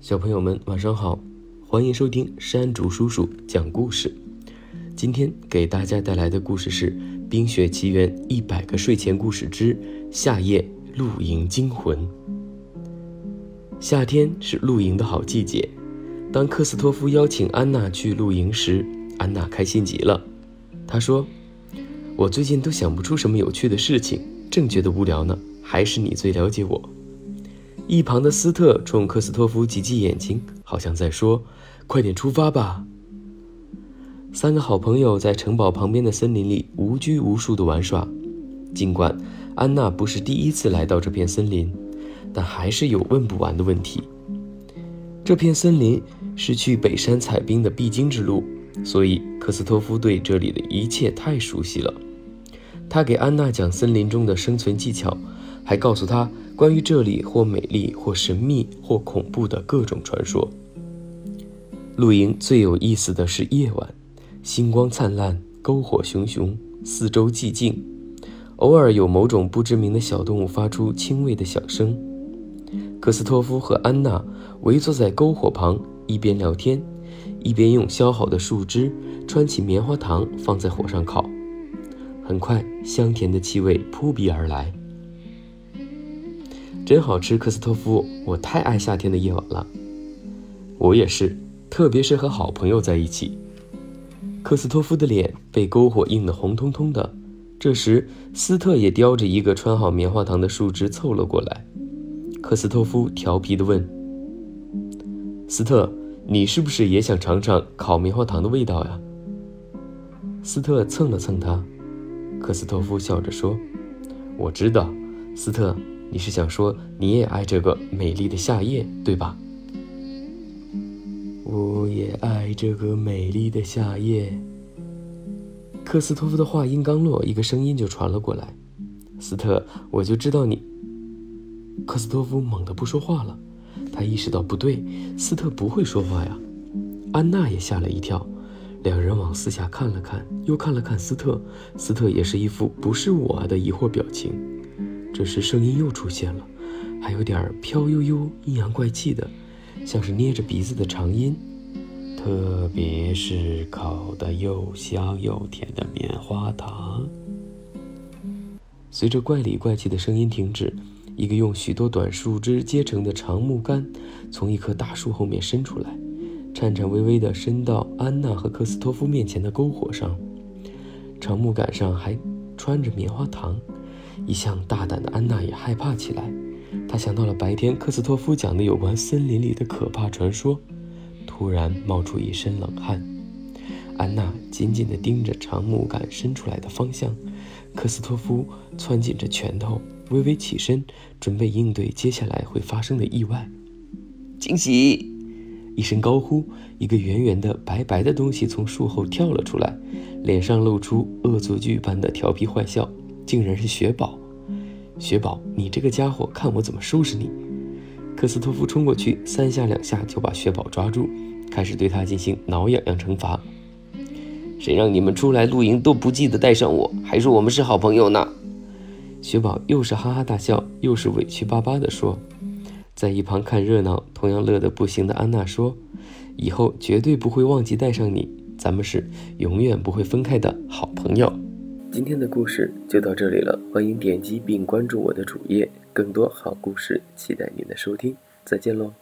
小朋友们晚上好，欢迎收听山竹叔叔讲故事。今天给大家带来的故事是《冰雪奇缘一百个睡前故事之夏夜露营惊魂》。夏天是露营的好季节，当克斯托夫邀请安娜去露营时，安娜开心极了。她说：“我最近都想不出什么有趣的事情，正觉得无聊呢，还是你最了解我。”一旁的斯特冲克斯托夫挤挤眼睛，好像在说：“快点出发吧！”三个好朋友在城堡旁边的森林里无拘无束地玩耍。尽管安娜不是第一次来到这片森林，但还是有问不完的问题。这片森林是去北山采冰的必经之路，所以克斯托夫对这里的一切太熟悉了。他给安娜讲森林中的生存技巧。还告诉他关于这里或美丽或神秘或恐怖的各种传说。露营最有意思的是夜晚，星光灿烂，篝火熊熊，四周寂静，偶尔有某种不知名的小动物发出轻微的响声。科斯托夫和安娜围坐在篝火旁，一边聊天，一边用削好的树枝穿起棉花糖放在火上烤。很快，香甜的气味扑鼻而来。真好吃，科斯托夫，我太爱夏天的夜晚了。我也是，特别是和好朋友在一起。科斯托夫的脸被篝火映得红彤彤的。这时，斯特也叼着一个穿好棉花糖的树枝凑了过来。科斯托夫调皮地问：“斯特，你是不是也想尝尝烤棉花糖的味道呀？”斯特蹭了蹭他。科斯托夫笑着说：“我知道，斯特。”你是想说你也爱这个美丽的夏夜，对吧？我也爱这个美丽的夏夜。克斯托夫的话音刚落，一个声音就传了过来：“斯特，我就知道你。”克斯托夫猛地不说话了，他意识到不对，斯特不会说话呀。安娜也吓了一跳，两人往四下看了看，又看了看斯特，斯特也是一副“不是我”的疑惑表情。这时，声音又出现了，还有点飘悠悠、阴阳怪气的，像是捏着鼻子的长音。特别是烤的又香又甜的棉花糖。随着怪里怪气的声音停止，一个用许多短树枝接成的长木杆从一棵大树后面伸出来，颤颤巍巍地伸到安娜和克斯托夫面前的篝火上。长木杆上还穿着棉花糖。一向大胆的安娜也害怕起来，她想到了白天克斯托夫讲的有关森林里的可怕传说，突然冒出一身冷汗。安娜紧紧地盯着长木杆伸出来的方向，克斯托夫攥紧着拳头，微微起身，准备应对接下来会发生的意外。惊喜！一声高呼，一个圆圆的、白白的东西从树后跳了出来，脸上露出恶作剧般的调皮坏笑。竟然是雪宝，雪宝，你这个家伙，看我怎么收拾你！克斯托夫冲过去，三下两下就把雪宝抓住，开始对他进行挠痒痒惩罚。谁让你们出来露营都不记得带上我，还说我们是好朋友呢？雪宝又是哈哈大笑，又是委屈巴巴地说。在一旁看热闹，同样乐得不行的安娜说：“以后绝对不会忘记带上你，咱们是永远不会分开的好朋友。”今天的故事就到这里了，欢迎点击并关注我的主页，更多好故事期待您的收听，再见喽。